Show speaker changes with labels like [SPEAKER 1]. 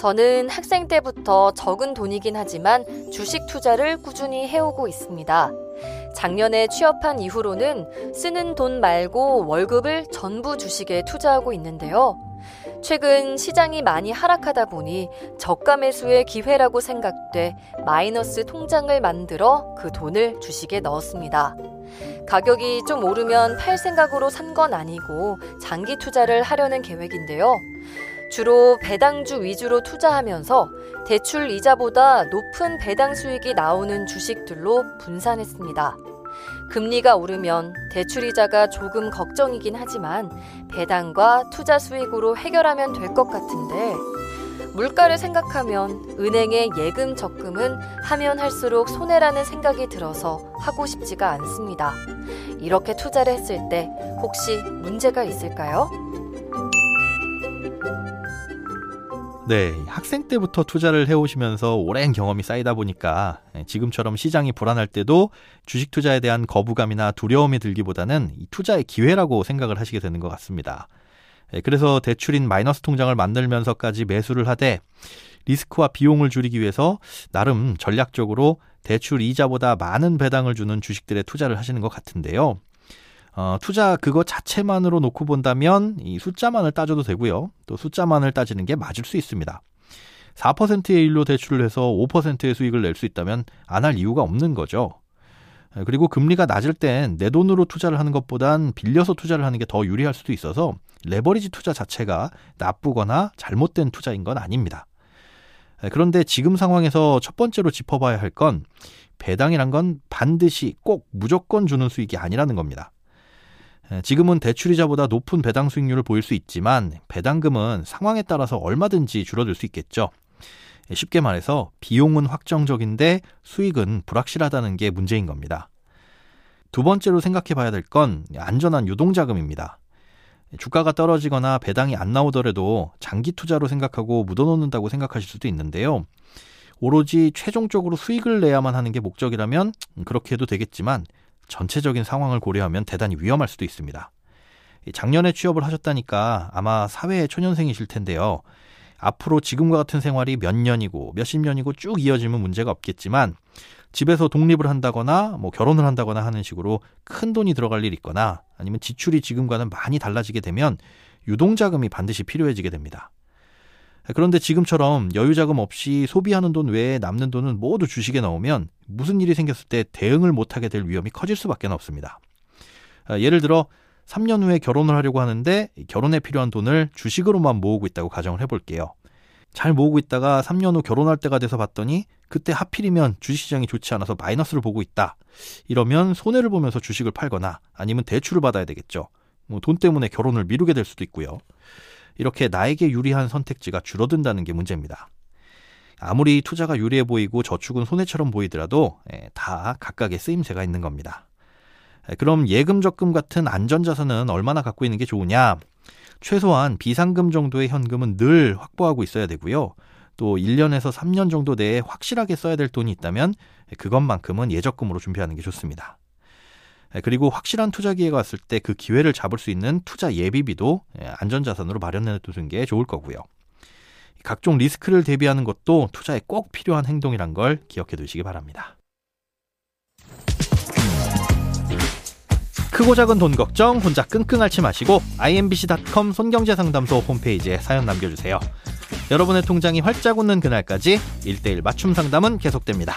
[SPEAKER 1] 저는 학생 때부터 적은 돈이긴 하지만 주식 투자를 꾸준히 해오고 있습니다. 작년에 취업한 이후로는 쓰는 돈 말고 월급을 전부 주식에 투자하고 있는데요. 최근 시장이 많이 하락하다 보니 저가 매수의 기회라고 생각돼 마이너스 통장을 만들어 그 돈을 주식에 넣었습니다. 가격이 좀 오르면 팔 생각으로 산 건 아니고 장기 투자를 하려는 계획인데요. 주로 배당주 위주로 투자하면서 대출 이자보다 높은 배당 수익이 나오는 주식들로 분산했습니다. 금리가 오르면 대출 이자가 조금 걱정이긴 하지만 배당과 투자 수익으로 해결하면 될 것 같은데 물가를 생각하면 은행의 예금 적금은 하면 할수록 손해라는 생각이 들어서 하고 싶지가 않습니다. 이렇게 투자를 했을 때 혹시 문제가 있을까요?
[SPEAKER 2] 네, 학생 때부터 투자를 해오시면서 오랜 경험이 쌓이다 보니까 예, 지금처럼 시장이 불안할 때도 주식 투자에 대한 거부감이나 두려움이 들기보다는 이 투자의 기회라고 생각을 하시게 되는 것 같습니다. 예, 그래서 대출인 마이너스 통장을 만들면서까지 매수를 하되 리스크와 비용을 줄이기 위해서 나름 전략적으로 대출 이자보다 많은 배당을 주는 주식들에 투자를 하시는 것 같은데요. 어, 투자 그거 자체만으로 놓고 본다면 이 숫자만을 따져도 되고요. 또 숫자만을 따지는 게 맞을 수 있습니다. 4%의 일로 대출을 해서 5%의 수익을 낼 수 있다면 안 할 이유가 없는 거죠. 그리고 금리가 낮을 땐 내 돈으로 투자를 하는 것보단 빌려서 투자를 하는 게 더 유리할 수도 있어서 레버리지 투자 자체가 나쁘거나 잘못된 투자인 건 아닙니다. 그런데 지금 상황에서 첫 번째로 짚어봐야 할 건 배당이란 건 반드시 꼭 무조건 주는 수익이 아니라는 겁니다. 지금은 대출이자보다 높은 배당 수익률을 보일 수 있지만 배당금은 상황에 따라서 얼마든지 줄어들 수 있겠죠. 쉽게 말해서 비용은 확정적인데 수익은 불확실하다는 게 문제인 겁니다. 두 번째로 생각해 봐야 될 건 안전한 유동자금입니다. 주가가 떨어지거나 배당이 안 나오더라도 장기 투자로 생각하고 묻어놓는다고 생각하실 수도 있는데요. 오로지 최종적으로 수익을 내야만 하는 게 목적이라면 그렇게 해도 되겠지만 전체적인 상황을 고려하면 대단히 위험할 수도 있습니다. 작년에 취업을 하셨다니까 아마 사회의 초년생이실 텐데요. 앞으로 지금과 같은 생활이 몇 년이고 몇십 년이고 쭉 이어지면 문제가 없겠지만 집에서 독립을 한다거나 뭐 결혼을 한다거나 하는 식으로 큰 돈이 들어갈 일이 있거나 아니면 지출이 지금과는 많이 달라지게 되면 유동자금이 반드시 필요해지게 됩니다. 그런데 지금처럼 여유 자금 없이 소비하는 돈 외에 남는 돈은 모두 주식에 넣으면 무슨 일이 생겼을 때 대응을 못하게 될 위험이 커질 수밖에 없습니다. 아, 예를 들어 3년 후에 결혼을 하려고 하는데 결혼에 필요한 돈을 주식으로만 모으고 있다고 가정을 해볼게요. 잘 모으고 있다가 3년 후 결혼할 때가 돼서 봤더니 그때 하필이면 주식시장이 좋지 않아서 마이너스를 보고 있다. 이러면 손해를 보면서 주식을 팔거나 아니면 대출을 받아야 되겠죠. 뭐 돈 때문에 결혼을 미루게 될 수도 있고요. 이렇게 나에게 유리한 선택지가 줄어든다는 게 문제입니다. 아무리 투자가 유리해 보이고 저축은 손해처럼 보이더라도 예, 다 각각의 쓰임새가 있는 겁니다. 예, 그럼 예금 적금 같은 안전자산은 얼마나 갖고 있는 게 좋으냐? 최소한 비상금 정도의 현금은 늘 확보하고 있어야 되고요. 또 1년에서 3년 정도 내에 확실하게 써야 될 돈이 있다면 그것만큼은 예적금으로 준비하는 게 좋습니다. 예, 그리고 확실한 투자 기회가 왔을 때 그 기회를 잡을 수 있는 투자 예비비도 예, 안전자산으로 마련해 두는 게 좋을 거고요. 각종 리스크를 대비하는 것도 투자에 꼭 필요한 행동이란 걸 기억해 두시기 바랍니다. 크고 작은 돈 걱정 혼자 끙끙 앓지 마시고 imbc.com 손경제상담소 홈페이지에 사연 남겨주세요. 여러분의 통장이 활짝 웃는 그날까지 1대1 맞춤 상담은 계속됩니다.